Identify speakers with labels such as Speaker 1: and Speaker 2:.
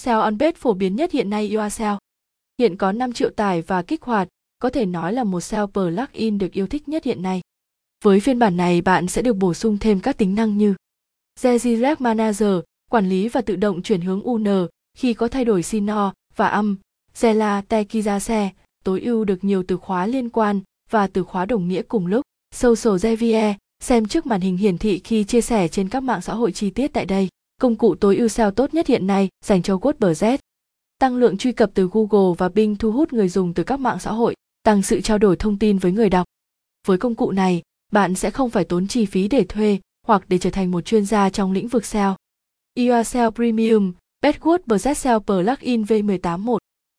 Speaker 1: SEO on-page phổ biến nhất hiện nay URSEO. Hiện có 5 triệu tải và kích hoạt, có thể nói là một SEO plugin được yêu thích nhất hiện nay. Với phiên bản này bạn sẽ được bổ sung thêm các tính năng như Redirect Manager, quản lý và tự động chuyển hướng UN khi có thay đổi sino và âm, Zela Tekizase, tối ưu được nhiều từ khóa liên quan và từ khóa đồng nghĩa cùng lúc. Social Zevier, xem trước màn hình hiển thị khi chia sẻ trên các mạng xã hội chi tiết tại đây. Công cụ tối ưu SEO tốt nhất hiện nay dành cho WordPress. Tăng lượng truy cập từ Google và Bing thu hút người dùng từ các mạng xã hội, tăng sự trao đổi thông tin với người đọc. Với công cụ này, bạn sẽ không phải tốn chi phí để thuê hoặc để trở thành một chuyên gia trong lĩnh vực SEO. EOSEO Premium, Bedwood WordPress SEO Plugin V181